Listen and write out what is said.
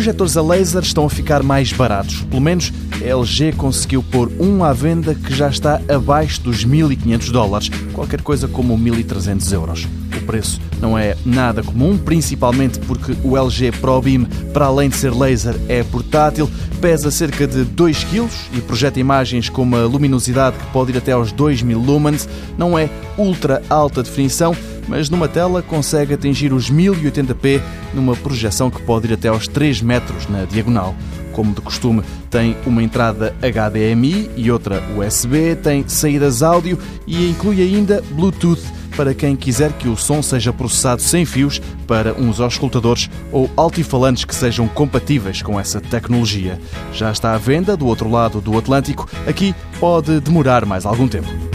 projetores a laser estão a ficar mais baratos. Pelo menos a LG conseguiu pôr um à venda que já está abaixo dos 1.500 dólares, qualquer coisa como 1.300 euros. O preço não é nada comum, principalmente porque o LG ProBeam, para além de ser laser, é portátil, pesa cerca de 2 kg e projeta imagens com uma luminosidade que pode ir até aos 2000 lumens, não é ultra alta definição, mas numa tela consegue atingir os 1080p numa projeção que pode ir até aos 3 metros na diagonal. Como de costume, tem uma entrada HDMI e outra USB, tem saídas áudio e inclui ainda Bluetooth para quem quiser que o som seja processado sem fios para uns auscultadores ou altifalantes que sejam compatíveis com essa tecnologia. Já está à venda do outro lado do Atlântico, aqui pode demorar mais algum tempo.